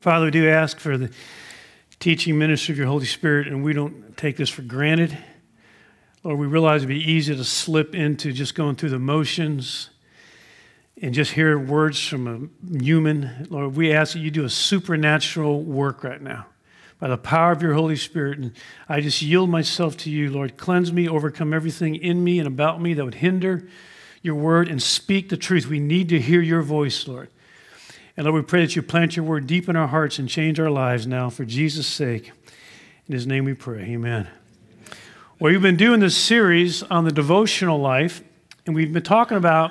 Father, we do ask for the teaching ministry of your Holy Spirit, and we don't take this for granted. Lord, we realize it'd be easy to slip into just going through the motions and just hear words from a human. Lord, we ask that you do a supernatural work right now by the power of your Holy Spirit. And I just yield myself to you, Lord. Cleanse me, overcome everything in me and about me that would hinder your word, and speak the truth. We need to hear your voice, Lord. And Lord, we pray that you plant your word deep in our hearts and change our lives now for Jesus' sake. In his name we pray. Amen. Well, we've been doing this series on the devotional life, and we've been talking about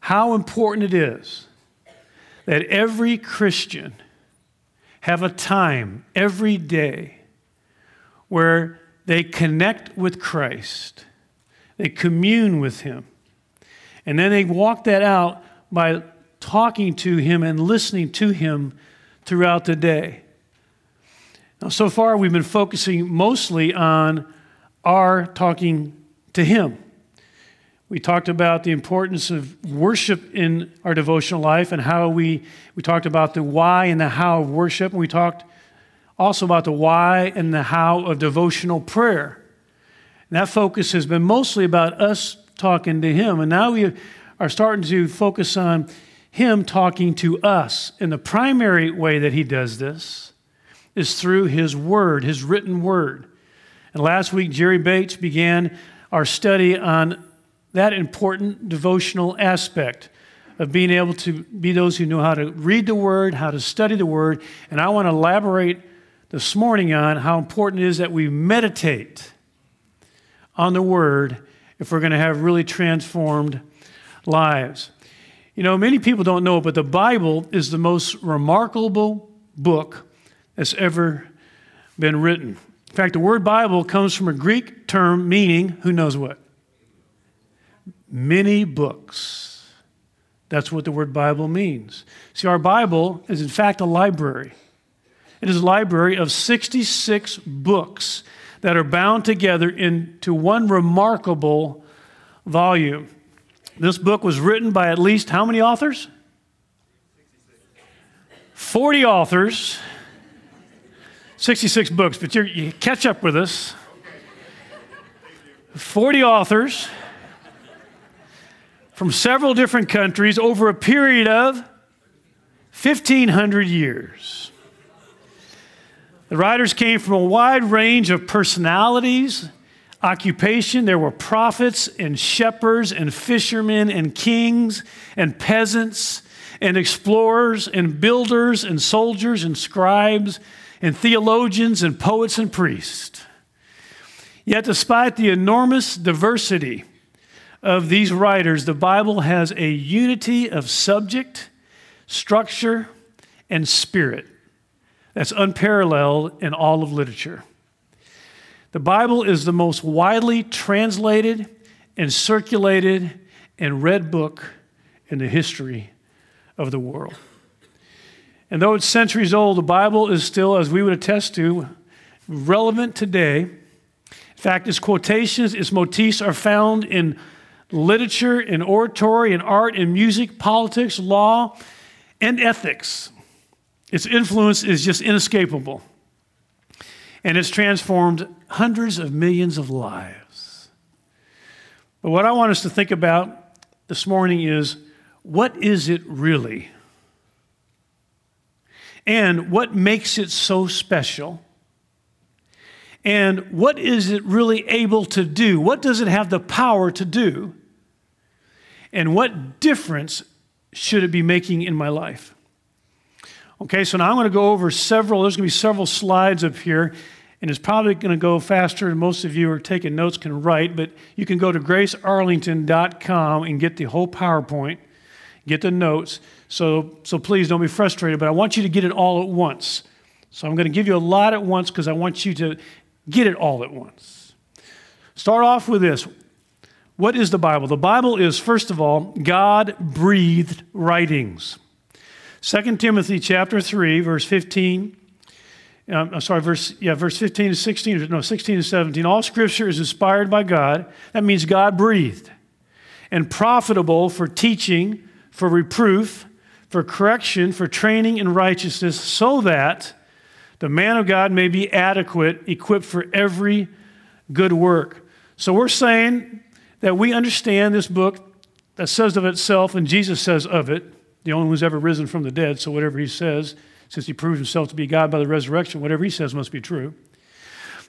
how important it is that every Christian have a time every day where they connect with Christ, they commune with Him, and then they walk that out by talking to him and listening to him throughout the day. Now, so far, we've been focusing mostly on our talking to him. We talked about the importance of worship in our devotional life and how we, we talked about the why and the how of worship. And we talked also about the why and the how of devotional prayer. And that focus has been mostly about us talking to Him. And now we are starting to focus on him talking to us. And the primary way that he does this is through his word, his written word. And last week, Jerry Bates began our study on that important devotional aspect of being able to be those who know how to read the word, how to study the word. And I want to elaborate this morning on how important it is that we meditate on the word if we're going to have really transformed lives. You know, many people don't know, but the Bible is the most remarkable book that's ever been written. In fact, the word Bible comes from a Greek term meaning, who knows what? Many books. That's what the word Bible means. See, our Bible is in fact a library. It is a library of 66 books that are bound together into one remarkable volume. This book was written by at least how many authors? 40 authors, 66 books, but you catch up with us. 40 authors from several different countries over a period of 1,500 years. The writers came from a wide range of personalities occupation. There were prophets and shepherds and fishermen and kings and peasants and explorers and builders and soldiers and scribes and theologians and poets and priests. Yet, despite the enormous diversity of these writers, the Bible has a unity of subject, structure, and spirit that's unparalleled in all of literature. The Bible is the most widely translated and circulated and read book in the history of the world. And though it's centuries old, the Bible is still, as we would attest to, relevant today. In fact, its quotations, its motifs are found in literature, in oratory, in art, in music, politics, law, and ethics. Its influence is just inescapable and it's transformed hundreds of millions of lives. But what I want us to think about this morning is what is it really? And what makes it so special? And what is it really able to do? What does it have the power to do? And what difference should it be making in my life? Okay, so now I'm going to go over several, there's going to be several slides up here and it's probably going to go faster most of you are taking notes can write, but you can go to gracearlington.com and get the whole PowerPoint, get the notes. So, so please don't be frustrated, but I want you to get it all at once. So I'm going to give you a lot at once because I want you to get it all at once. Start off with this. What is the Bible? The Bible is, first of all, God breathed writings. 2 Timothy chapter 3, verse 15 I'm sorry, verse, yeah, verse 15 to 16, no, 16 to 17. All scripture is inspired by God. That means God breathed and profitable for teaching, for reproof, for correction, for training in righteousness, so that the man of God may be adequate, equipped for every good work. So we're saying that we understand this book that says of itself, and Jesus says of it, the only one who's ever risen from the dead, so whatever he says, since he proved himself to be God by the resurrection, whatever he says must be true.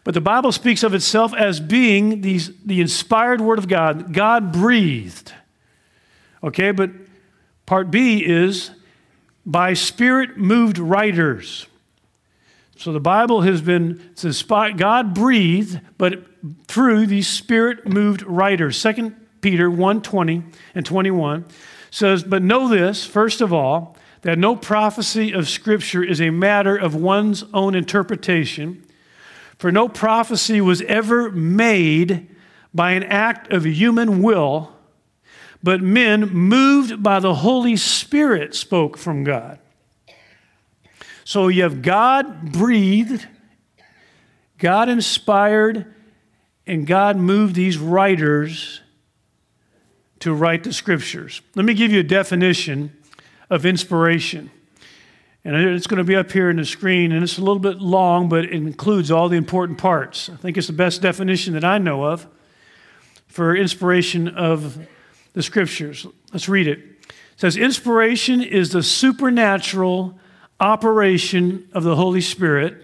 But the Bible speaks of itself as being these, the inspired word of God, God breathed. Okay, but part B is by spirit moved writers. So the Bible has been inspired, God breathed, but through these spirit moved writers. Second Peter 1 20 and 21 says, But know this, first of all, that no prophecy of Scripture is a matter of one's own interpretation, for no prophecy was ever made by an act of human will, but men moved by the Holy Spirit spoke from God. So you have God breathed, God inspired, and God moved these writers to write the scriptures. Let me give you a definition of inspiration. And it's going to be up here in the screen, and it's a little bit long, but it includes all the important parts. I think it's the best definition that I know of for inspiration of the scriptures. Let's read it. It says, Inspiration is the supernatural operation of the Holy Spirit,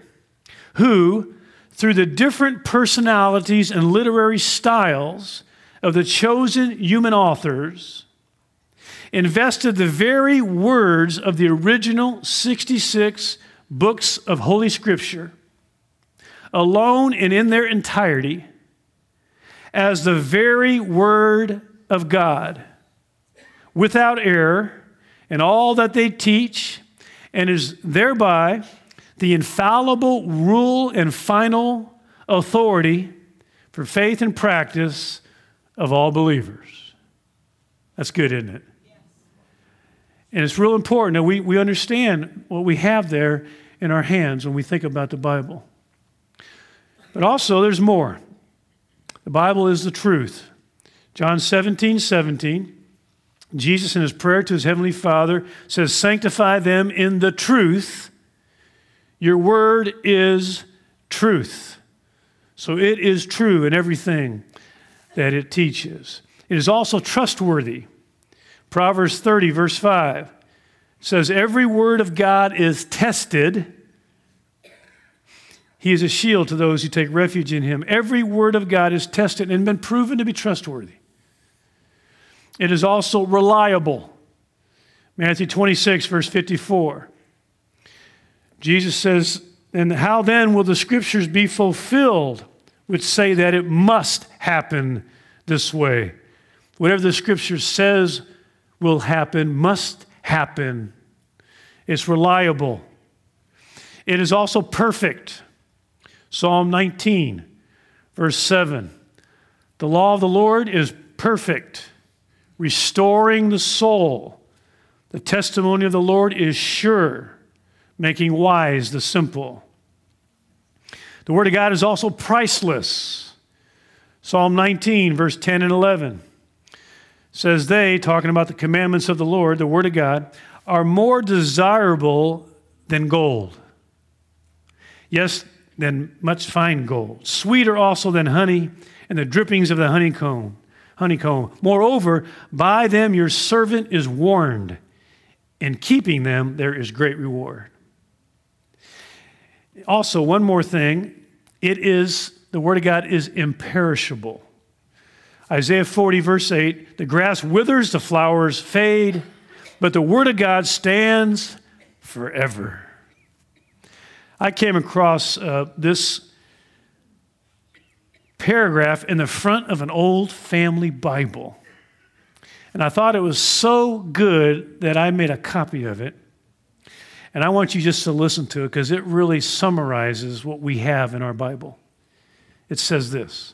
who, through the different personalities and literary styles of the chosen human authors, invested the very words of the original 66 books of Holy Scripture, alone and in their entirety, as the very Word of God, without error, in all that they teach, and is thereby the infallible rule and final authority for faith and practice of all believers. That's good, isn't it? And it's real important that we, we understand what we have there in our hands when we think about the Bible. But also, there's more. The Bible is the truth. John 17, 17, Jesus in his prayer to his heavenly Father says, Sanctify them in the truth. Your word is truth. So it is true in everything that it teaches. It is also trustworthy. Proverbs 30, verse 5 says, Every word of God is tested. He is a shield to those who take refuge in him. Every word of God is tested and been proven to be trustworthy. It is also reliable. Matthew 26, verse 54. Jesus says, And how then will the scriptures be fulfilled, which say that it must happen this way? Whatever the scripture says will happen, must happen. It's reliable. It is also perfect. Psalm 19, verse 7. The law of the Lord is perfect, restoring the soul. The testimony of the Lord is sure, making wise the simple. The Word of God is also priceless. Psalm 19, verse 10 and 11 says they, talking about the commandments of the Lord, the Word of God, are more desirable than gold. Yes, than much fine gold. Sweeter also than honey and the drippings of the honeycomb. Honeycomb. Moreover, by them your servant is warned. In keeping them, there is great reward. Also, one more thing it is, the Word of God is imperishable. Isaiah 40, verse 8 the grass withers, the flowers fade, but the word of God stands forever. I came across uh, this paragraph in the front of an old family Bible. And I thought it was so good that I made a copy of it. And I want you just to listen to it because it really summarizes what we have in our Bible. It says this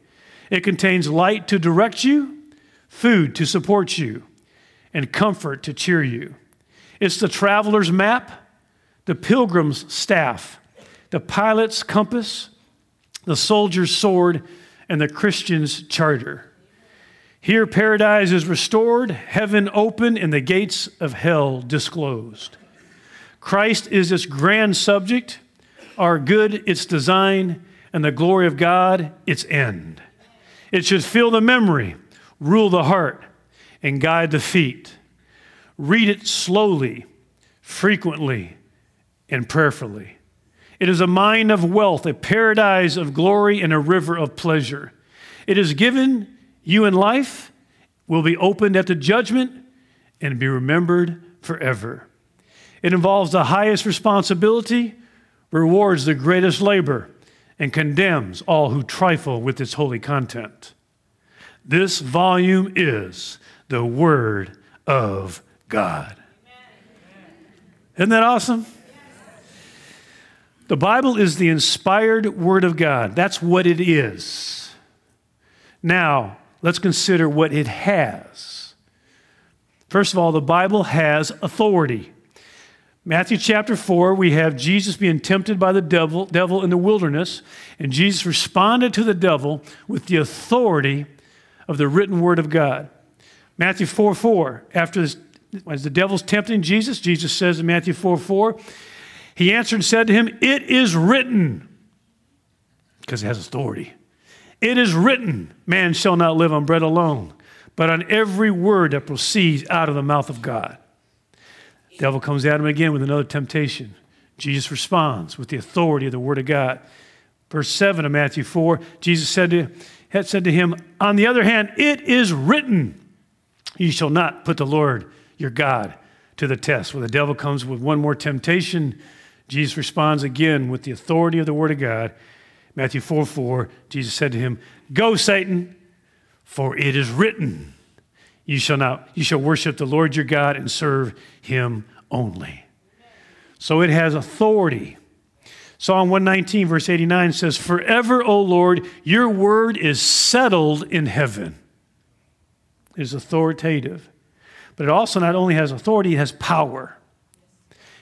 It contains light to direct you, food to support you, and comfort to cheer you. It's the traveler's map, the pilgrim's staff, the pilot's compass, the soldier's sword, and the Christian's charter. Here, paradise is restored, heaven open, and the gates of hell disclosed. Christ is its grand subject, our good its design, and the glory of God its end. It should fill the memory, rule the heart, and guide the feet. Read it slowly, frequently, and prayerfully. It is a mine of wealth, a paradise of glory, and a river of pleasure. It is given you in life, will be opened at the judgment, and be remembered forever. It involves the highest responsibility, rewards the greatest labor, and condemns all who trifle with its holy content. This volume is the Word of God. Isn't that awesome? The Bible is the inspired Word of God. That's what it is. Now, let's consider what it has. First of all, the Bible has authority. Matthew chapter 4, we have Jesus being tempted by the devil, devil in the wilderness, and Jesus responded to the devil with the authority of the written word of God. Matthew 4 4, after this, as the devil's tempting Jesus, Jesus says in Matthew 4 4, he answered and said to him, It is written, because he has authority. It is written, Man shall not live on bread alone, but on every word that proceeds out of the mouth of God. Devil comes at him again with another temptation. Jesus responds with the authority of the Word of God. Verse 7 of Matthew 4, Jesus said to, had said to him, On the other hand, it is written, You shall not put the Lord your God to the test. When the devil comes with one more temptation, Jesus responds again with the authority of the Word of God. Matthew 4 4, Jesus said to him, Go, Satan, for it is written, You shall not, you shall worship the Lord your God and serve him only. So it has authority. Psalm 119, verse 89 says, Forever, O Lord, your word is settled in heaven. It is authoritative. But it also not only has authority, it has power.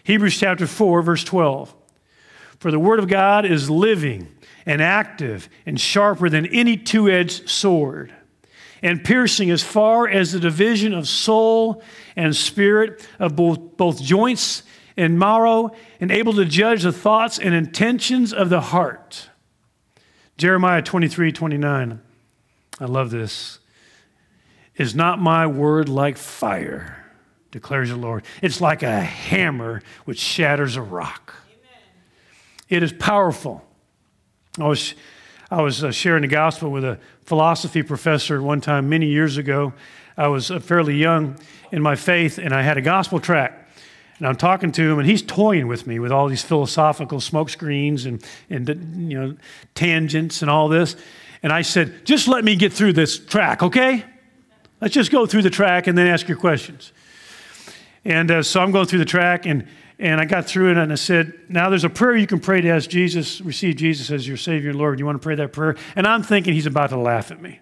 Hebrews chapter 4, verse 12. For the word of God is living and active and sharper than any two edged sword and piercing as far as the division of soul and spirit, of both, both joints and marrow, and able to judge the thoughts and intentions of the heart. Jeremiah 23 29. I love this. Is not my word like fire, declares the Lord? It's like a hammer which shatters a rock. Amen. It is powerful. I was I was uh, sharing the gospel with a philosophy professor one time many years ago. I was uh, fairly young in my faith, and I had a gospel track. And I'm talking to him, and he's toying with me with all these philosophical smoke screens and, and you know, tangents and all this. And I said, just let me get through this track, okay? Let's just go through the track and then ask your questions. And uh, so I'm going through the track, and and I got through it and I said, Now there's a prayer you can pray to ask Jesus, receive Jesus as your Savior and Lord. You want to pray that prayer? And I'm thinking he's about to laugh at me.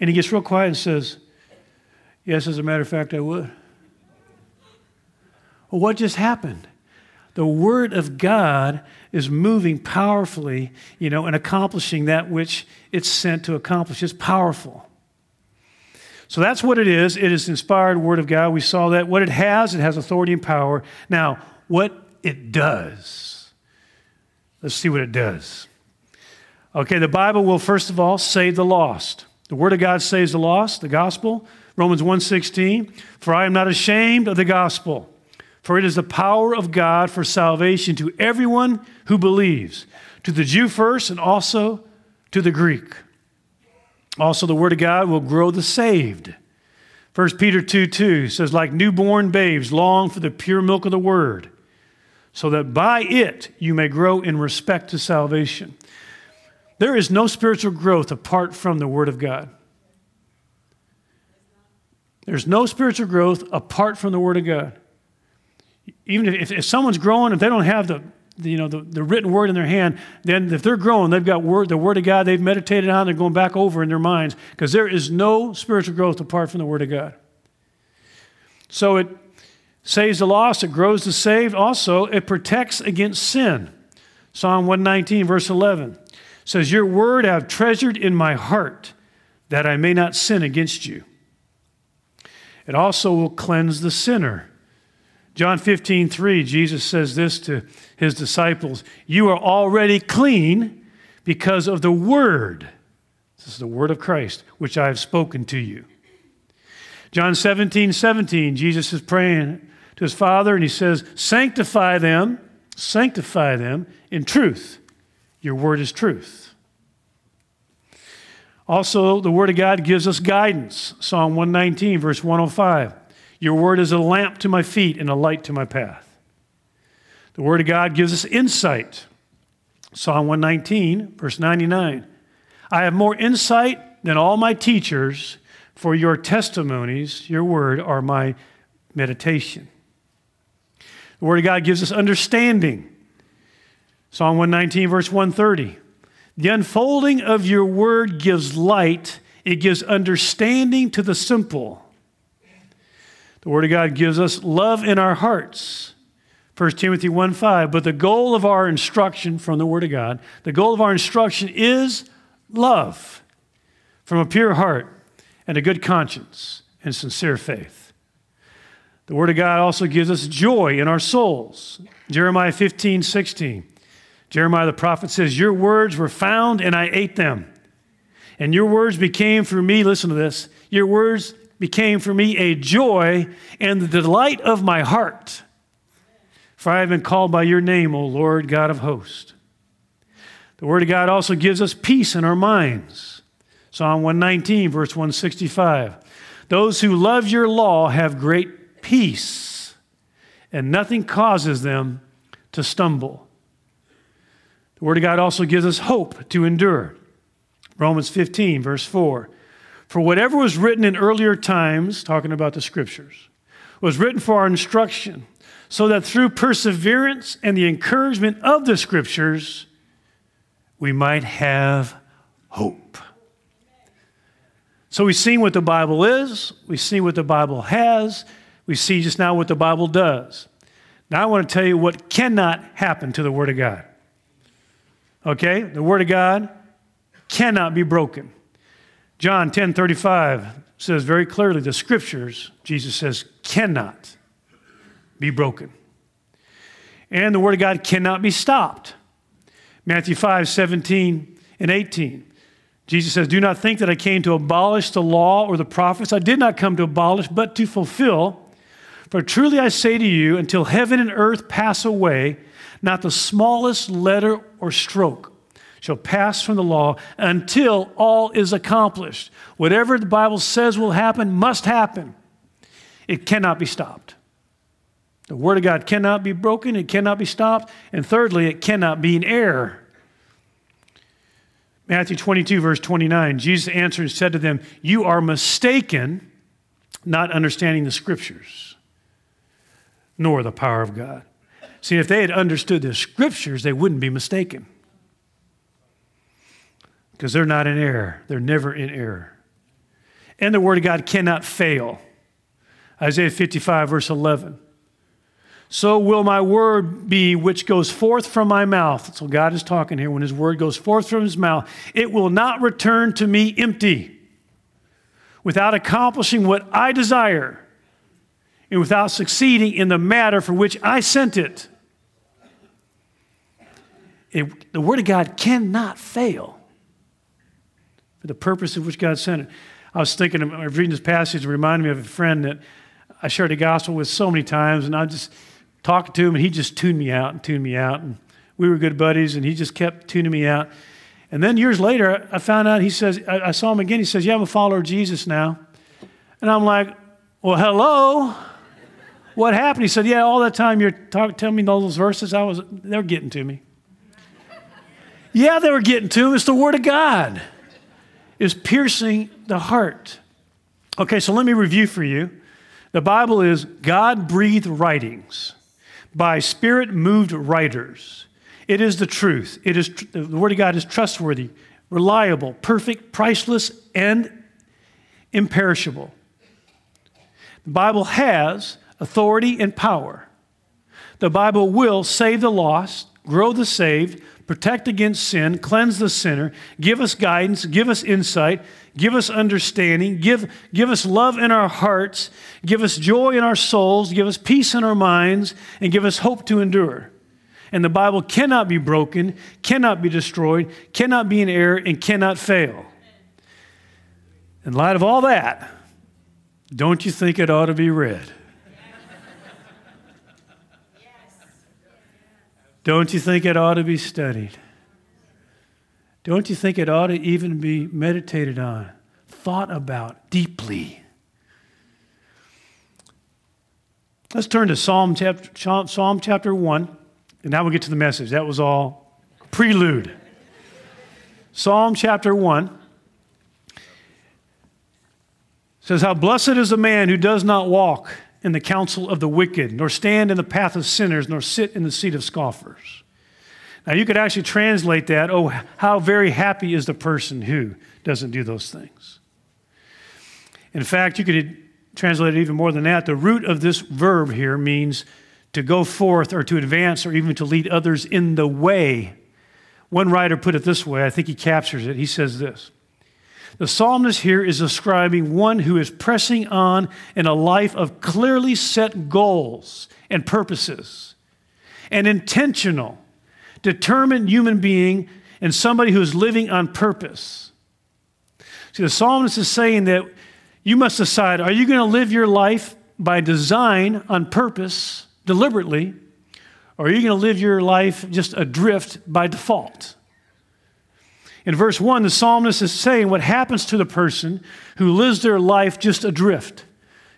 And he gets real quiet and says, Yes, as a matter of fact, I would. Well, what just happened? The Word of God is moving powerfully, you know, and accomplishing that which it's sent to accomplish. It's powerful. So that's what it is. It is inspired word of God. We saw that. What it has, it has authority and power. Now, what it does. Let's see what it does. Okay, the Bible will first of all save the lost. The word of God saves the lost, the gospel. Romans 1:16, for I am not ashamed of the gospel, for it is the power of God for salvation to everyone who believes, to the Jew first and also to the Greek. Also, the Word of God will grow the saved. 1 Peter 2 2 says, like newborn babes, long for the pure milk of the Word, so that by it you may grow in respect to salvation. There is no spiritual growth apart from the Word of God. There's no spiritual growth apart from the Word of God. Even if, if someone's growing, if they don't have the, the, you know, the, the written word in their hand, then if they're growing, they've got word, the word of God they've meditated on, they're going back over in their minds because there is no spiritual growth apart from the word of God. So it saves the lost, it grows the saved. Also, it protects against sin. Psalm 119, verse 11 says, Your word I have treasured in my heart that I may not sin against you. It also will cleanse the sinner. John 15, 3, Jesus says this to his disciples You are already clean because of the word. This is the word of Christ, which I have spoken to you. John 17, 17, Jesus is praying to his Father and he says, Sanctify them, sanctify them in truth. Your word is truth. Also, the Word of God gives us guidance. Psalm 119, verse 105. Your word is a lamp to my feet and a light to my path. The Word of God gives us insight. Psalm 119, verse 99. I have more insight than all my teachers, for your testimonies, your word, are my meditation. The Word of God gives us understanding. Psalm 119, verse 130. The unfolding of your word gives light, it gives understanding to the simple. The Word of God gives us love in our hearts. 1 Timothy 1 5. But the goal of our instruction from the Word of God, the goal of our instruction is love from a pure heart and a good conscience and sincere faith. The Word of God also gives us joy in our souls. Jeremiah 15 16. Jeremiah the prophet says, Your words were found and I ate them. And your words became for me, listen to this, your words became for me a joy and the delight of my heart. For I have been called by your name, O Lord God of hosts. The Word of God also gives us peace in our minds. Psalm 119, verse 165. Those who love your law have great peace, and nothing causes them to stumble. The Word of God also gives us hope to endure. Romans 15, verse 4. For whatever was written in earlier times, talking about the Scriptures, was written for our instruction, so that through perseverance and the encouragement of the Scriptures, we might have hope. So we've seen what the Bible is, we've seen what the Bible has, we see just now what the Bible does. Now I want to tell you what cannot happen to the Word of God. Okay? The Word of God cannot be broken. John 10 35 says very clearly the scriptures, Jesus says, cannot be broken. And the Word of God cannot be stopped. Matthew 5 17 and 18. Jesus says, Do not think that I came to abolish the law or the prophets. I did not come to abolish, but to fulfill. For truly I say to you, until heaven and earth pass away, not the smallest letter or stroke shall pass from the law until all is accomplished. Whatever the Bible says will happen must happen. It cannot be stopped. The Word of God cannot be broken, it cannot be stopped, and thirdly, it cannot be in error. Matthew 22, verse 29, Jesus answered and said to them, You are mistaken, not understanding the Scriptures, nor the power of God. See, if they had understood the scriptures, they wouldn't be mistaken. Because they're not in error, they're never in error. And the Word of God cannot fail. Isaiah 55, verse 11. So will my word be which goes forth from my mouth. So God is talking here. When his word goes forth from his mouth, it will not return to me empty without accomplishing what I desire and without succeeding in the matter for which I sent it. it. The Word of God cannot fail the purpose of which God sent it. I was thinking, I was reading this passage, it reminded me of a friend that I shared the gospel with so many times, and I just talked to him, and he just tuned me out and tuned me out. And we were good buddies, and he just kept tuning me out. And then years later, I found out he says, I, saw him again. He says, Yeah, I'm a follower of Jesus now. And I'm like, Well, hello what happened? He said, Yeah, all that time you're talk, telling me those verses, I was, they were getting to me. yeah, they were getting to me. It's the Word of God. It's piercing the heart. Okay, so let me review for you. The Bible is God breathed writings. by spirit moved writers. It is the truth. It is the word of God is trustworthy, reliable, perfect, priceless, and imperishable. The Bible has authority and power. The Bible will save the lost, grow the saved, protect against sin, cleanse the sinner, give us guidance, give us insight, give us understanding, give, give us love in our hearts, give us joy in our souls, give us peace in our minds, and give us hope to endure. And the Bible cannot be broken, cannot be destroyed, cannot be in error, and cannot fail. In light of all that, don't you think it ought to be read? Don't you think it ought to be studied? Don't you think it ought to even be meditated on, thought about deeply? Let's turn to Psalm chapter, Psalm chapter 1, and now we'll get to the message. That was all prelude. Psalm chapter 1 says, How blessed is the man who does not walk in the counsel of the wicked, nor stand in the path of sinners, nor sit in the seat of scoffers. Now, you could actually translate that, oh, how very happy is the person who doesn't do those things. In fact, you could translate it even more than that. The root of this verb here means to go forth or to advance or even to lead others in the way. One writer put it this way, I think he captures it. He says this the psalmist here is describing one who is pressing on in a life of clearly set goals and purposes, an intentional, determined human being, and somebody who is living on purpose. See, the psalmist is saying that you must decide are you going to live your life by design, on purpose, deliberately, or are you going to live your life just adrift by default? In verse 1, the psalmist is saying what happens to the person who lives their life just adrift,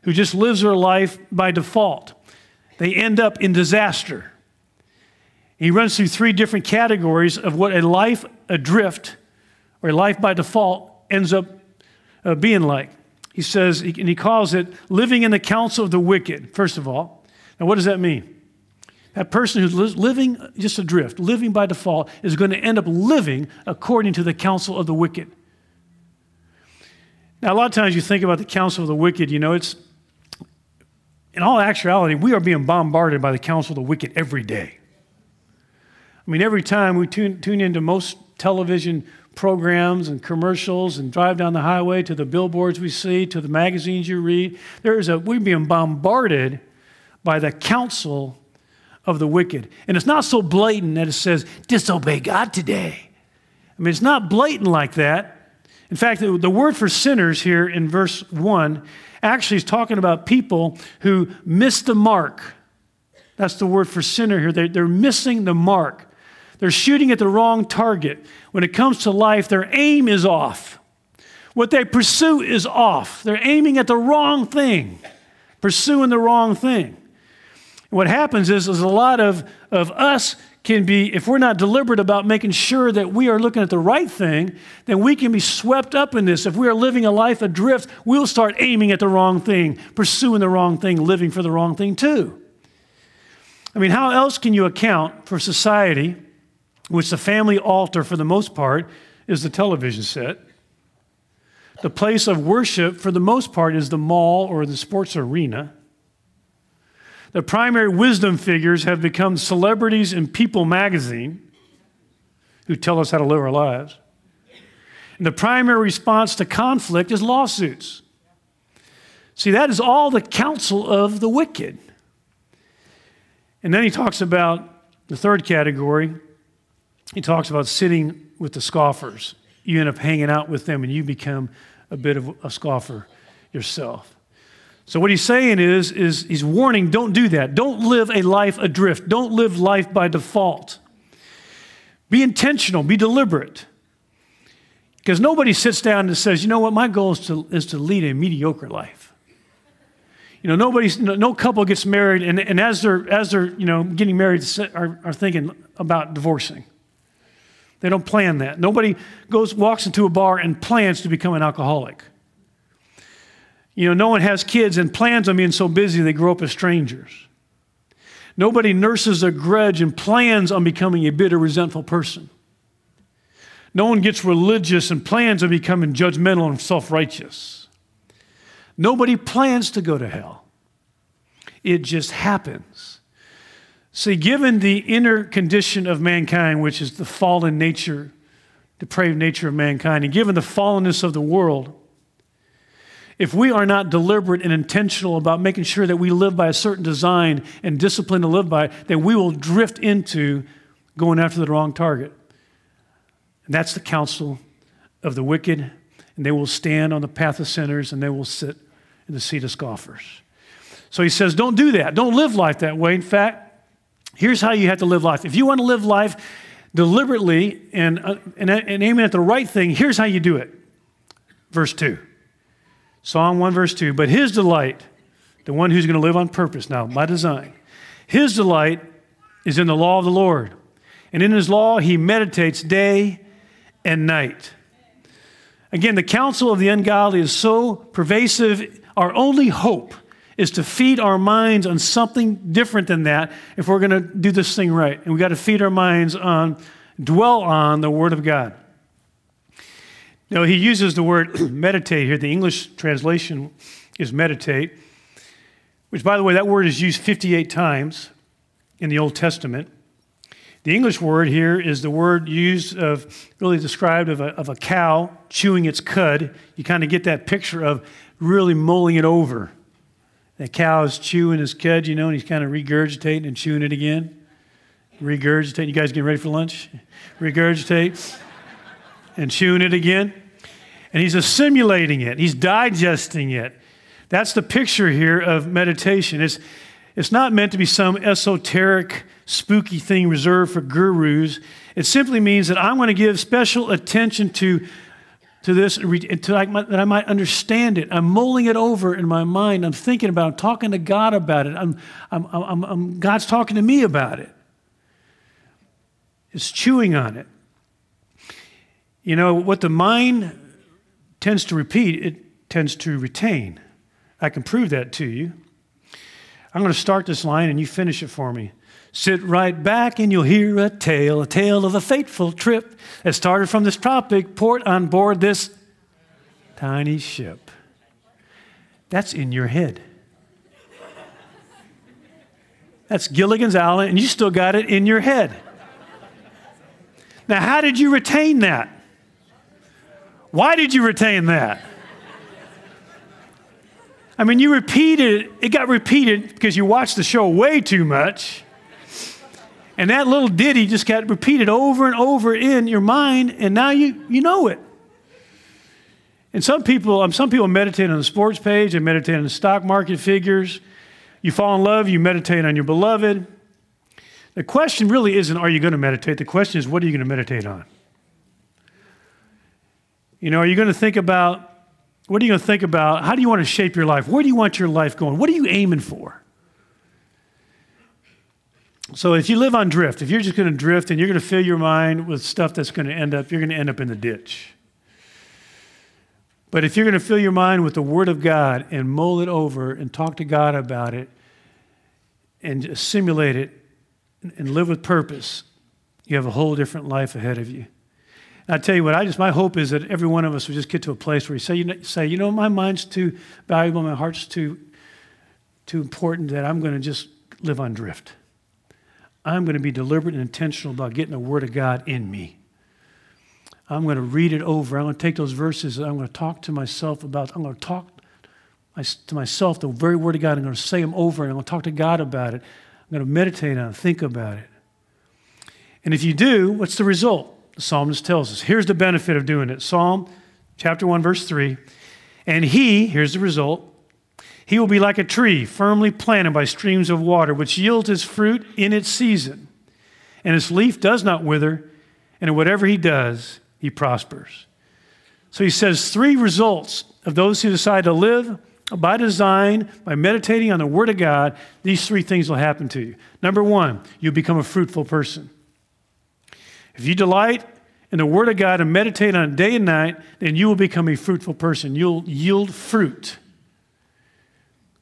who just lives their life by default. They end up in disaster. He runs through three different categories of what a life adrift or a life by default ends up uh, being like. He says, and he calls it living in the counsel of the wicked, first of all. Now, what does that mean? That person who's living just adrift, living by default, is going to end up living according to the counsel of the wicked. Now, a lot of times you think about the counsel of the wicked, you know, it's, in all actuality, we are being bombarded by the counsel of the wicked every day. I mean, every time we tune, tune into most television programs and commercials and drive down the highway to the billboards we see, to the magazines you read, there is a, we're being bombarded by the counsel of the wicked. And it's not so blatant that it says, disobey God today. I mean, it's not blatant like that. In fact, the, word for sinners here in verse 1 actually is talking about people who miss the mark. That's the word for sinner here. They're missing the mark. They're shooting at the wrong target. When it comes to life, their aim is off. What they pursue is off. They're aiming at the wrong thing, pursuing the wrong thing. What happens is, is a lot of, of us can be, if we're not deliberate about making sure that we are looking at the right thing, then we can be swept up in this. If we are living a life adrift, we'll start aiming at the wrong thing, pursuing the wrong thing, living for the wrong thing too. I mean, how else can you account for society, which the family altar, for the most part, is the television set? The place of worship, for the most part, is the mall or the sports arena. The primary wisdom figures have become celebrities in People magazine who tell us how to live our lives. And the primary response to conflict is lawsuits. See, that is all the counsel of the wicked. And then he talks about the third category. He talks about sitting with the scoffers. You end up hanging out with them and you become a bit of a scoffer yourself. So what he's saying is, is he's warning, don't do that. Don't live a life adrift. Don't live life by default. Be intentional, be deliberate. Because nobody sits down and says, you know what, my goal is to, is to lead a mediocre life. You know, nobody's, no, no couple gets married, and, and as they're, as they're, you know, getting married, are, are thinking about divorcing. They don't plan that. Nobody goes, walks into a bar and plans to become an alcoholic. You know, no one has kids and plans on being so busy they grow up as strangers. Nobody nurses a grudge and plans on becoming a bitter, resentful person. No one gets religious and plans on becoming judgmental and self righteous. Nobody plans to go to hell. It just happens. See, given the inner condition of mankind, which is the fallen nature, depraved nature of mankind, and given the fallenness of the world, if we are not deliberate and intentional about making sure that we live by a certain design and discipline to live by, then we will drift into going after the wrong target. And that's the counsel of the wicked, and they will stand on the path of sinners and they will sit in the seat of scoffers. So he says, don't do that. Don't live life that way. In fact, here's how you have to live life. If you want to live life deliberately and, uh, and, and aiming at the right thing, here's how you do it. Verse 2. Psalm 1, verse 2. But his delight, the one who's going to live on purpose now, by design, his delight is in the law of the Lord. And in his law, he meditates day and night. Again, the counsel of the ungodly is so pervasive. Our only hope is to feed our minds on something different than that if we're going to do this thing right. And we've got to feed our minds on, dwell on the Word of God. Now, he uses the word meditate here. The English translation is meditate, which, by the way, that word is used 58 times in the Old Testament. The English word here is the word used of, really described of a, of a cow chewing its cud. You kind of get that picture of really mulling it over. That cow is chewing his cud, you know, and he's kind of regurgitating and chewing it again. Regurgitating. You guys getting ready for lunch? Regurgitate and chewing it again. And he's assimilating it, he's digesting it. That's the picture here of meditation. It's, it's not meant to be some esoteric, spooky thing reserved for gurus. It simply means that I'm going to give special attention to, to this to that I might understand it. I'm mulling it over in my mind. I'm thinking about it. I'm talking to God about it. I'm, I'm, I'm, I'm God's talking to me about it. It's chewing on it. You know, what the mind tends to repeat, it tends to retain. I can prove that to you. I'm going to start this line and you finish it for me. Sit right back and you'll hear a tale, a tale of a fateful trip that started from this tropic port on board this tiny ship. That's in your head. That's Gilligan's Island, and you still got it in your head. Now, how did you retain that? Why did you retain that? I mean, you repeated, it it got repeated because you watched the show way too much. And that little ditty just got repeated over and over in your mind, and now you, you know it. And some people, um, some people meditate on the sports page, they meditate on the stock market figures. You fall in love, you meditate on your beloved. The question really isn't, are you going to meditate? The question is, what are you going to meditate on? You know, are you going to think about, what are you going to think about? How do you want to shape your life? Where do you want your life going? What are you aiming for? So if you live on drift, if you're just going to drift and you're going to fill your mind with stuff that's going to end up, you're going to end up in the ditch. But if you're going to fill your mind with the Word of God and mull it over and talk to God about it and assimilate it and live with purpose, you have a whole different life ahead of you. I tell you what, I just my hope is that every one of us will just get to a place where you say, you know, say, you know, my mind's too valuable, my heart's too too important that I'm going to just live on drift. I'm going to be deliberate and intentional about getting the Word of God in me. I'm going to read it over. I'm going to take those verses and I'm going to talk to myself about. I'm going to talk to myself the very Word of God. I'm going to say them over and I'm going to talk to God about it. I'm going to meditate on it, think about it. And if you do, what's the result? Psalmist tells us. Here's the benefit of doing it Psalm chapter 1, verse 3. And he, here's the result, he will be like a tree firmly planted by streams of water, which yields its fruit in its season. And its leaf does not wither, and in whatever he does, he prospers. So he says three results of those who decide to live by design, by meditating on the Word of God, these three things will happen to you. Number one, you'll become a fruitful person. If you delight in the Word of God and meditate on it day and night, then you will become a fruitful person. You'll yield fruit.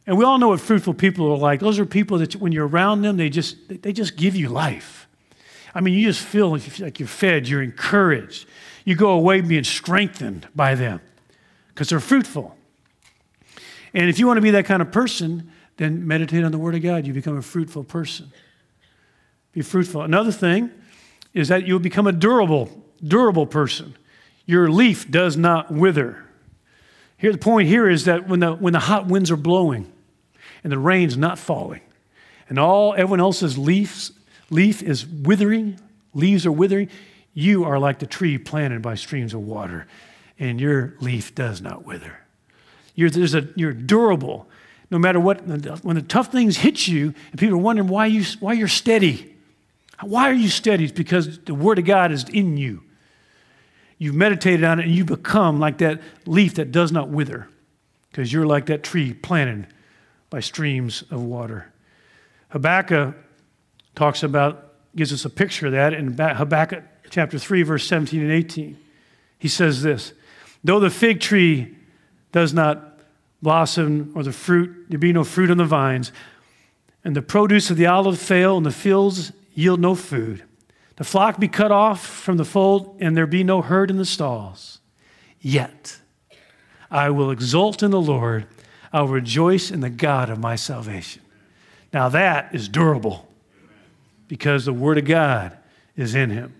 And we all know what fruitful people are like. Those are people that when you're around them, they just, they just give you life. I mean, you just feel like you're fed, you're encouraged. You go away being strengthened by them because they're fruitful. And if you want to be that kind of person, then meditate on the Word of God. You become a fruitful person. Be fruitful. Another thing is that you'll become a durable, durable person. Your leaf does not wither. Here, the point here is that when the, when the hot winds are blowing and the rain's not falling, and all everyone else's leaves, leaf is withering, leaves are withering, you are like the tree planted by streams of water, and your leaf does not wither. You're, there's a, you're durable. No matter what, when the tough things hit you, and people are wondering why, you, why you're steady. Why are you steady? It's because the Word of God is in you. You've meditated on it and you become like that leaf that does not wither because you're like that tree planted by streams of water. Habakkuk talks about, gives us a picture of that in Habakkuk chapter 3, verse 17 and 18. He says this Though the fig tree does not blossom or the fruit, there be no fruit on the vines, and the produce of the olive fail, and the fields yield no food, the flock be cut off from the fold, and there be no herd in the stalls. Yet I will exult in the Lord, I will rejoice in the God of my salvation. Now that is durable because the Word of God is in him.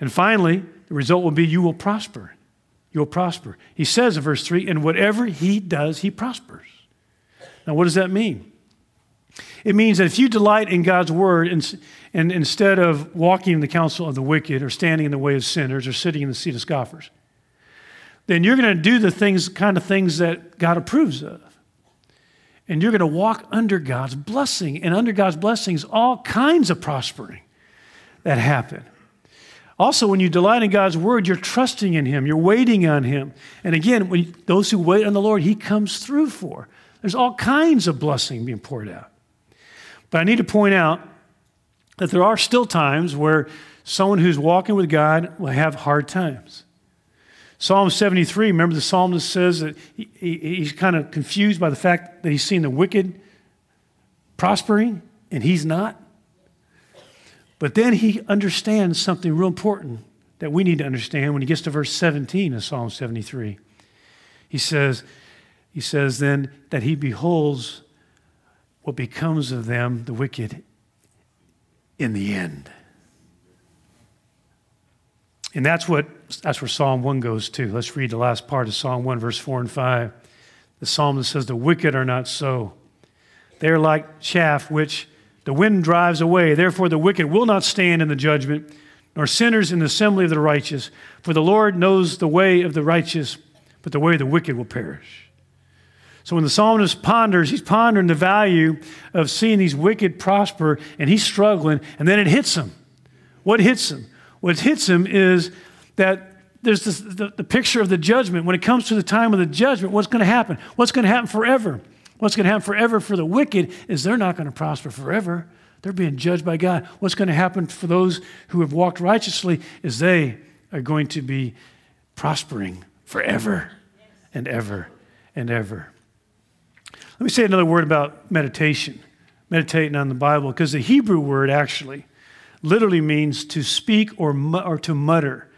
And finally, the result will be you will prosper. You'll prosper. He says in verse 3 and whatever he does, he prospers. Now, what does that mean? It means that if you delight in God's word and, and instead of walking in the counsel of the wicked or standing in the way of sinners or sitting in the seat of scoffers, then you're going to do the things, kind of things that God approves of. And you're going to walk under God's blessing. And under God's blessings, all kinds of prospering that happen. Also, when you delight in God's word, you're trusting in Him, you're waiting on Him. And again, when those who wait on the Lord, He comes through for. There's all kinds of blessing being poured out. But I need to point out that there are still times where someone who's walking with God will have hard times. Psalm 73, remember the psalmist says that he, he, he's kind of confused by the fact that he's seen the wicked prospering and he's not. But then he understands something real important that we need to understand when he gets to verse 17 of Psalm 73. He says, he says then that he beholds what becomes of them, the wicked, in the end. And that's what that's where Psalm 1 goes to. Let's read the last part of Psalm 1, verse 4 and 5. The psalmist says, The wicked are not so. They are like chaff which the wind drives away. Therefore, the wicked will not stand in the judgment, nor sinners in the assembly of the righteous. For the Lord knows the way of the righteous, but the way of the wicked will perish. So when the psalmist ponders, he's pondering the value of seeing these wicked prosper, and he's struggling, and then it hits him. What hits him? What hits him is that there's this, the, the picture of the judgment. When it comes to the time of the judgment, what's going to happen? What's going to happen forever? What's going to happen forever for the wicked is they're not going to prosper forever. They're being judged by God. What's going to happen for those who have walked righteously is they are going to be prospering forever and ever and ever. Let me say another word about meditation, meditating on the Bible, because the Hebrew word actually literally means to speak or, or to mutter.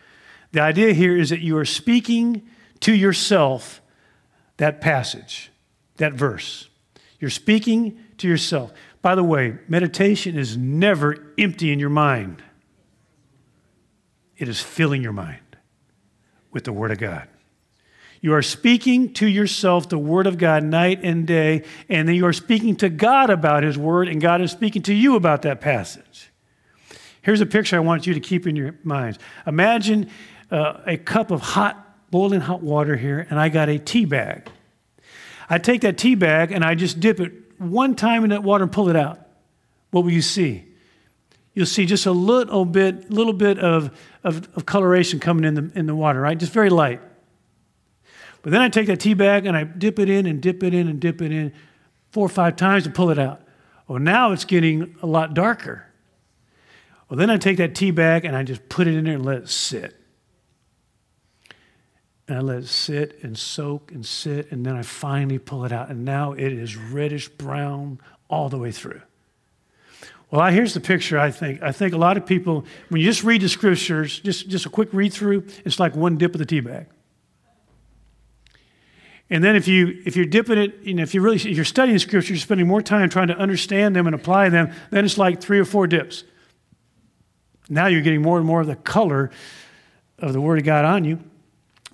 The idea here is that you are speaking to yourself that passage, that verse. You're speaking to yourself. By the way, meditation is never empty in your mind, it is filling your mind with the Word of God. You are speaking to yourself the Word of God night and day, and then you are speaking to God about His Word, and God is speaking to you about that passage. Here's a picture I want you to keep in your minds. Imagine uh, a cup of hot, boiling hot water here, and I got a tea bag. I take that tea bag and I just dip it one time in that water and pull it out. What will you see? You'll see just a little bit, little bit of, of, of coloration coming in the, in the water, right? Just very light. But then I take that tea bag and I dip it in and dip it in and dip it in four or five times to pull it out. Well, now it's getting a lot darker. Well, then I take that tea bag and I just put it in there and let it sit. and I let it sit and soak and sit, and then I finally pull it out. And now it is reddish brown all the way through. Well, here's the picture I think. I think a lot of people, when you just read the scriptures, just, just a quick read through, it's like one dip of the tea bag. And then if you if you're dipping it, you know, if you really if you're studying scripture, you're spending more time trying to understand them and apply them, then it's like three or four dips. Now you're getting more and more of the color of the Word of God on you.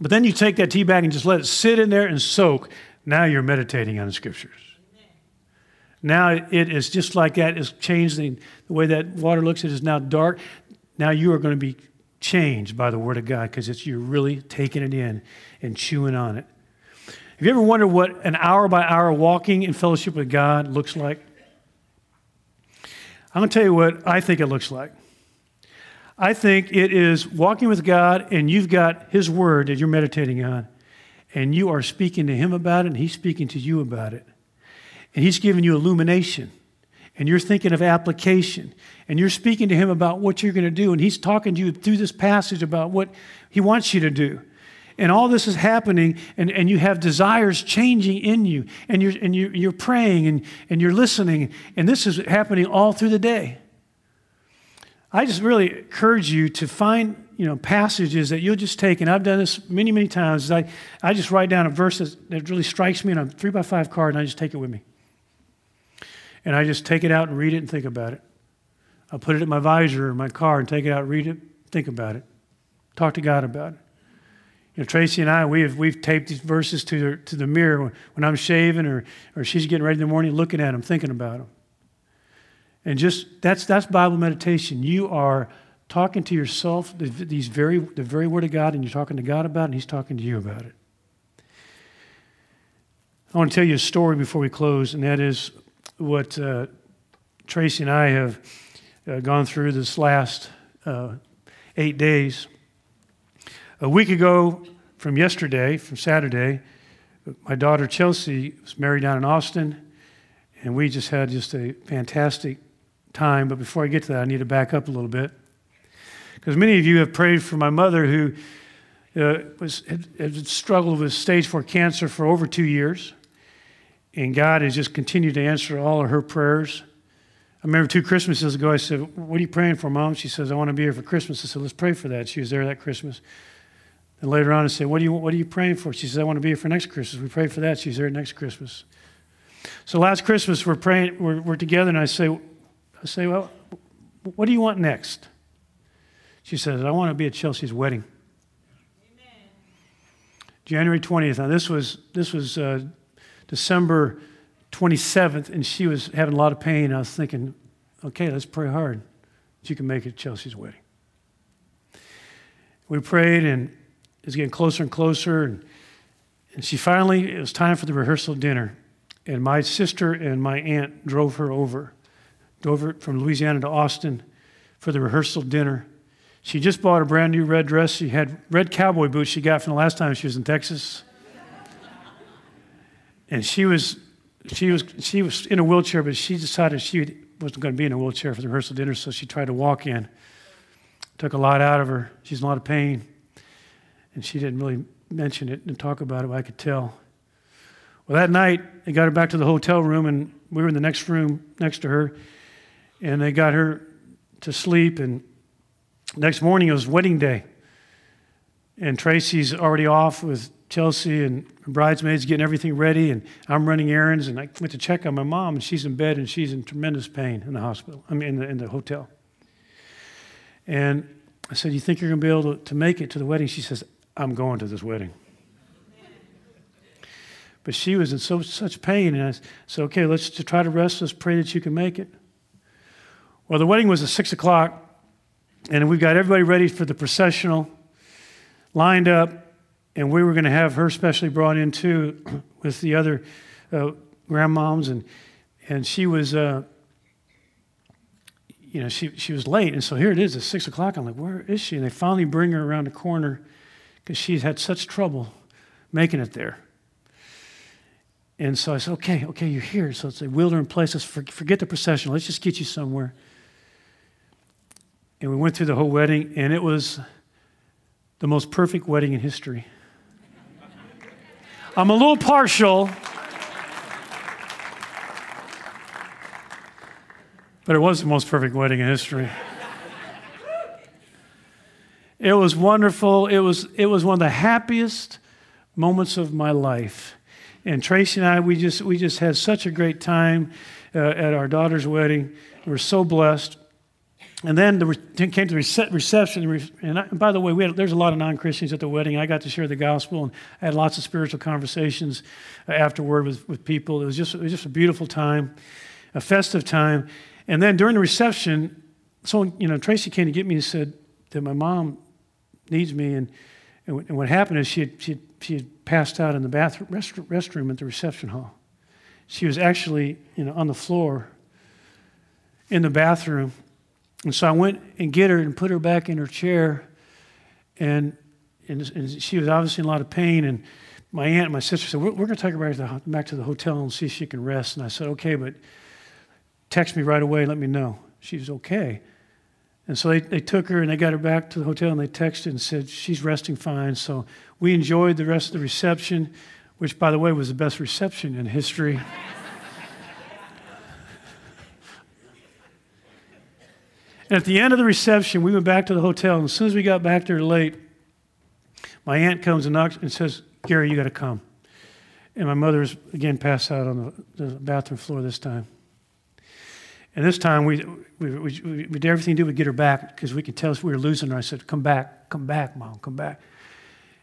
But then you take that tea bag and just let it sit in there and soak. Now you're meditating on the scriptures. Now it is just like that. It's changed the, the way that water looks. It is now dark. Now you are going to be changed by the Word of God because you're really taking it in and chewing on it. Have you ever wondered what an hour by hour walking in fellowship with God looks like? I'm going to tell you what I think it looks like. I think it is walking with God and you've got His Word that you're meditating on, and you are speaking to Him about it, and He's speaking to you about it. And He's giving you illumination, and you're thinking of application, and you're speaking to Him about what you're going to do, and He's talking to you through this passage about what He wants you to do and all this is happening, and, and you have desires changing in you, and you're, and you're, you're praying and, and you're listening, and this is happening all through the day. I just really encourage you to find you know, passages that you'll just take, and I've done this many, many times. I, I just write down a verse that, really strikes me on a three by five card, and I just take it with me. And I just take it out and read it and think about it. I'll put it in my visor in my car and take it out, read it, think about it, talk to God about it. You know, Tracy and I, we have, we've taped these verses to, to the mirror when I'm shaving or, or she's getting ready in the morning, looking at them, thinking about them. And just that's, that's Bible meditation. You are talking to yourself, these very, the very Word of God, and you're talking to God about it, and He's talking to you about it. I want to tell you a story before we close, and that is what uh, Tracy and I have uh, gone through this last uh, eight days. A week ago from yesterday, from Saturday, my daughter Chelsea was married down in Austin, and we just had just a fantastic time. But before I get to that, I need to back up a little bit. Because many of you have prayed for my mother who uh, was, had, had struggled with stage four cancer for over two years. And God has just continued to answer all of her prayers. I remember two Christmases ago, I said, What are you praying for, Mom? She says, I want to be here for Christmas. I said, Let's pray for that. She was there that Christmas. And later on, I said, what, do you, what are you praying for? She says, I want to be here for next Christmas. We prayed for that. She's there next Christmas. So last Christmas, we're praying, we're, we're together, and I say, I say, well, what do you want next? She says, I want to be at Chelsea's wedding. Amen. January 20th. Now, this was, this was uh, December 27th, and she was having a lot of pain. I was thinking, okay, let's pray hard you can make it Chelsea's wedding. We prayed, and was getting closer and closer. And, and she finally, it was time for the rehearsal dinner. And my sister and my aunt drove her over, drove her from Louisiana to Austin for the rehearsal dinner. She just bought a brand new red dress. She had red cowboy boots she got from the last time she was in Texas. and she was, she was, she was in a wheelchair, but she decided she wasn't going to be in a wheelchair for the rehearsal dinner, so she tried to walk in. Took a lot out of her. She's in a lot of pain and she didn't really mention it and talk about it, I could tell. Well, that night, they got her back to the hotel room, and we were in the next room next to her, and they got her to sleep. And next morning, it was wedding day. And Tracy's already off with Chelsea and bridesmaids getting everything ready, and I'm running errands. And I went to check on my mom, and she's in bed, and she's in tremendous pain in the hospital, I mean, in the, in the hotel. And I said, You think you're going to be able to, to make it to the wedding? She says, I'm going to this wedding. But she was in so such pain, and I said, okay, let's just try to rest. Let's pray that you can make it. Well, the wedding was at 6 o'clock, and we've got everybody ready for the processional, lined up, and we were going to have her specially brought in too with the other uh, grandmoms, and, and she was. Uh, you know, she, she was late. And so here it is at six o'clock. I'm like, where is she? And they finally bring her around the corner because she's had such trouble making it there. And so I said, okay, okay, you're here. So wheeled her in place. Let's forget the procession. Let's just get you somewhere. And we went through the whole wedding, and it was the most perfect wedding in history. I'm a little partial. But it was the most perfect wedding in history. It was wonderful. It was, it was one of the happiest moments of my life. And Tracy and I, we just, we just had such a great time uh, at our daughter's wedding. We were so blessed. And then the, came to the reception. And, I, and by the way, had, there's a lot of non Christians at the wedding. I got to share the gospel and I had lots of spiritual conversations afterward with, with people. It was, just, it was just a beautiful time, a festive time. And then during the reception, so you know, Tracy came to get me and said that my mom needs me. And, and what happened is she had, she had, she had passed out in the bathroom, rest, restroom at the reception hall. She was actually you know, on the floor in the bathroom. And so I went and get her and put her back in her chair. And, and, and she was obviously in a lot of pain. And my aunt and my sister said, We're, we're going to take her back to, the, back to the hotel and see if she can rest. And I said, Okay, but text me right away and let me know. She's okay. And so they, they took her and they got her back to the hotel and they texted and said, She's resting fine. So we enjoyed the rest of the reception, which, by the way, was the best reception in history. and at the end of the reception, we went back to the hotel. And as soon as we got back there late, my aunt comes and knocks and says, Gary, you got to come. And my mother's again passed out on the, the bathroom floor this time. And this time we, we, we, we did everything to do to get her back because we could tell we were losing her. I said, Come back, come back, mom, come back.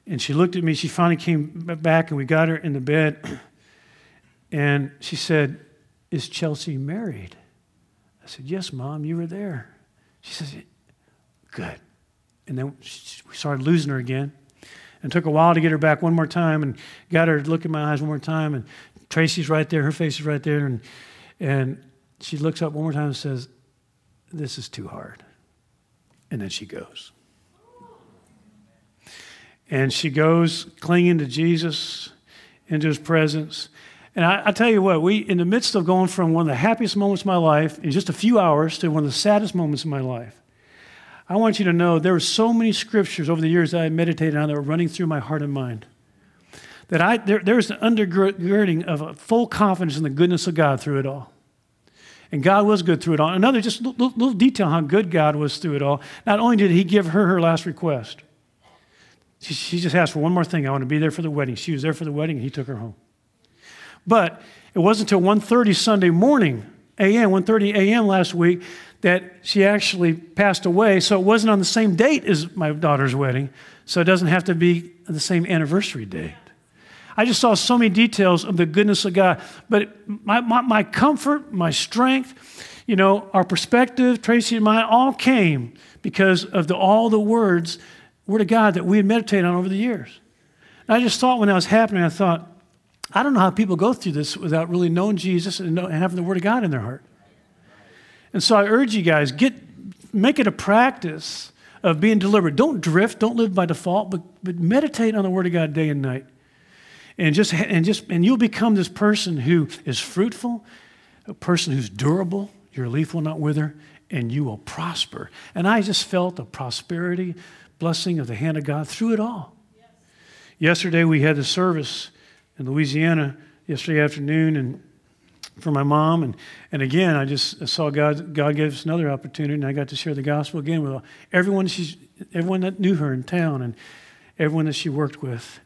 And she looked at me. She finally came back and we got her in the bed. And she said, Is Chelsea married? I said, Yes, mom, you were there. She says, Good. And then we started losing her again. And took a while to get her back one more time and got her to look in my eyes one more time. And Tracy's right there, her face is right there. And, and she looks up one more time and says, This is too hard. And then she goes. And she goes clinging to Jesus, into his presence. And I, I, tell you what, we, in the midst of going from one of the happiest moments of my life in just a few hours to one of the saddest moments of my life, I want you to know there were so many scriptures over the years that I meditated on that were running through my heart and mind. That I, there, there's an undergirding of a full confidence in the goodness of God through it all. And God was good through it all. Another just little, little detail how good God was through it all. Not only did He give her her last request, she, she just asked for one more thing. I want to be there for the wedding. She was there for the wedding, and He took her home. But it wasn't until 1.30 Sunday morning, a.m., 1.30 a.m. last week, that she actually passed away. So it wasn't on the same date as my daughter's wedding. So it doesn't have to be the same anniversary date. I just saw so many details of the goodness of God. But my, my, my comfort, my strength, you know, our perspective, Tracy and mine, all came because of the, all the words, Word of God, that we had meditated on over the years. And I just thought when that was happening, I thought, I don't know how people go through this without really knowing Jesus and, know, and having the Word of God in their heart. And so I urge you guys, get, make it a practice of being deliberate. Don't drift, don't live by default, but, but meditate on the Word of God day and night and just and just and you'll become this person who is fruitful a person who's durable your leaf will not wither and you will prosper. And i just felt the prosperity blessing of the hand of god through it all. Yes. yesterday we had a service in louisiana yesterday afternoon and for my mom. And, and again i just saw god god gave us another opportunity and i got to share the gospel again with everyone she's everyone that knew her in town and everyone that she worked with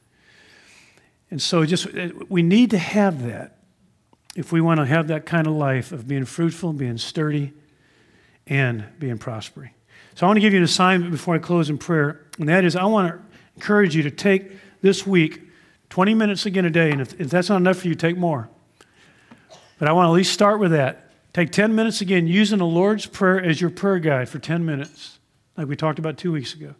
and so just uh, we need to have that if we want to have that kind of life of being fruitful, being sturdy, and being prospering. So I want to give you an assignment before I close in prayer, and that is I want to encourage you to take this week 20 minutes again a day, and if, if that's not enough for you, take more. But I want to at least start with that. Take 10 minutes again using the Lord's Prayer as your prayer guide for 10 minutes, like we talked about two weeks ago.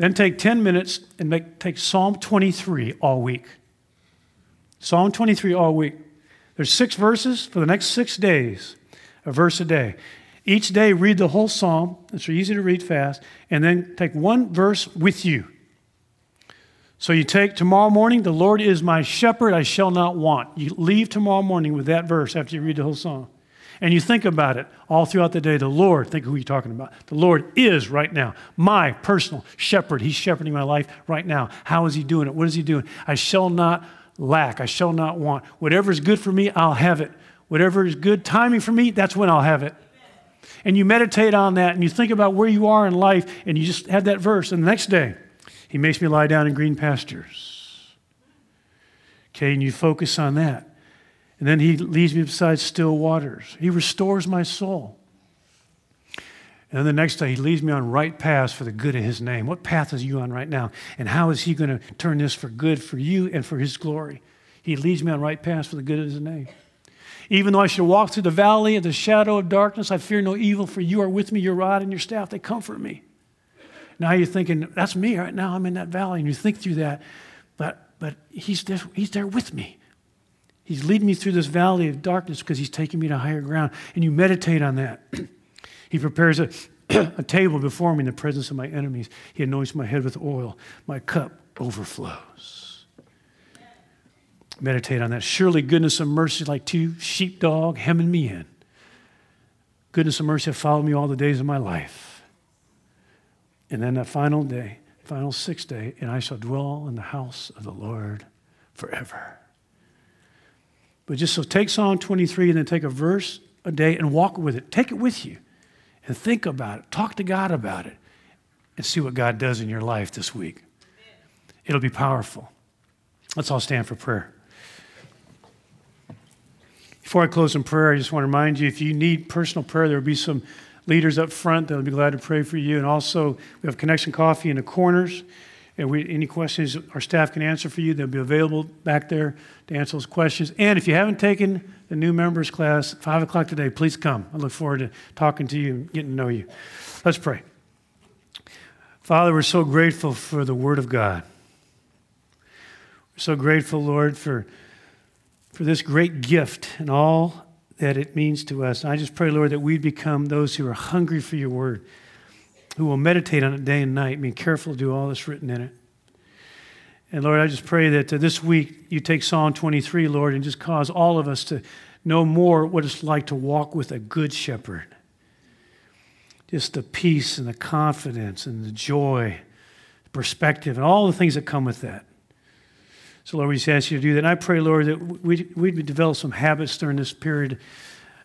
Then take 10 minutes and make, take Psalm 23 all week. Psalm 23 all week. There's six verses for the next six days, a verse a day. Each day, read the whole psalm. It's easy to read fast. And then take one verse with you. So you take tomorrow morning, the Lord is my shepherd, I shall not want. You leave tomorrow morning with that verse after you read the whole psalm and you think about it all throughout the day, the Lord, think who you're talking about. The Lord is right now my personal shepherd. He's shepherding my life right now. How is He doing it? What is He doing? I shall not lack. I shall not want. Whatever is good for me, I'll have it. Whatever is good timing for me, that's when I'll have it. And you meditate on that and you think about where you are in life and you just have that verse. And the next day, He makes me lie down in green pastures. Okay, and you focus on that. And then He leads me beside still waters. He restores my soul. And then the next day, he leads me on right paths for the good of his name. What path is you on right now? And how is he going to turn this for good for you and for his glory? He leads me on right paths for the good of his name. Even though I should walk through the valley of the shadow of darkness, I fear no evil, for you are with me, your rod and your staff, they comfort me. Now you're thinking, that's me right now, I'm in that valley, and you think through that, but, but he's, there, he's there with me. He's leading me through this valley of darkness because he's taking me to higher ground, and you meditate on that. He prepares a, a table before me in the presence of my enemies. He anoints my head with oil. My cup overflows. Meditate on that. Surely goodness and mercy, like two sheepdog hemming me in. Goodness and mercy have followed me all the days of my life. And then that final day, final sixth day, and I shall dwell in the house of the Lord forever. But just so take Psalm 23 and then take a verse a day and walk with it. Take it with you and think about it. Talk to God about it and see what God does in your life this week. It'll be powerful. Let's all stand for prayer. Before I close in prayer, I just want to remind you if you need personal prayer, there will be some leaders up front that will be glad to pray for you. And also, we have connection coffee in the corners. We, any questions our staff can answer for you, they'll be available back there to answer those questions. And if you haven't taken the new members class, 5 o'clock today, please come. I look forward to talking to you and getting to know you. Let's pray. Father, we're so grateful for the Word of God. We're so grateful, Lord, for, for this great gift and all that it means to us. And I just pray, Lord, that we become those who are hungry for your Word who will meditate on it day and night, being careful to do all that's written in it. And Lord, I just pray that uh, this week you take Psalm 23, Lord, and just cause all of us to know more what it's like to walk with a good shepherd. Just the peace and the confidence and the joy, the perspective, and all the things that come with that. So, Lord, we just ask you to do that. And I pray, Lord, that we'd, we'd develop some habits during this period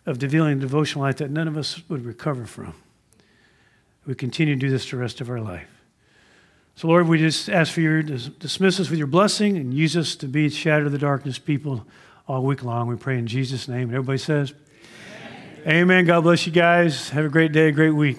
of dealing devotional life that none of us would recover from we continue to do this the rest of our life. So, Lord, we just ask for you to dismiss us with your blessing and use us to be shadow of the darkness people all week long. We pray in Jesus' name. And everybody says, Amen. Amen. God bless you guys. Have a great day, a great week.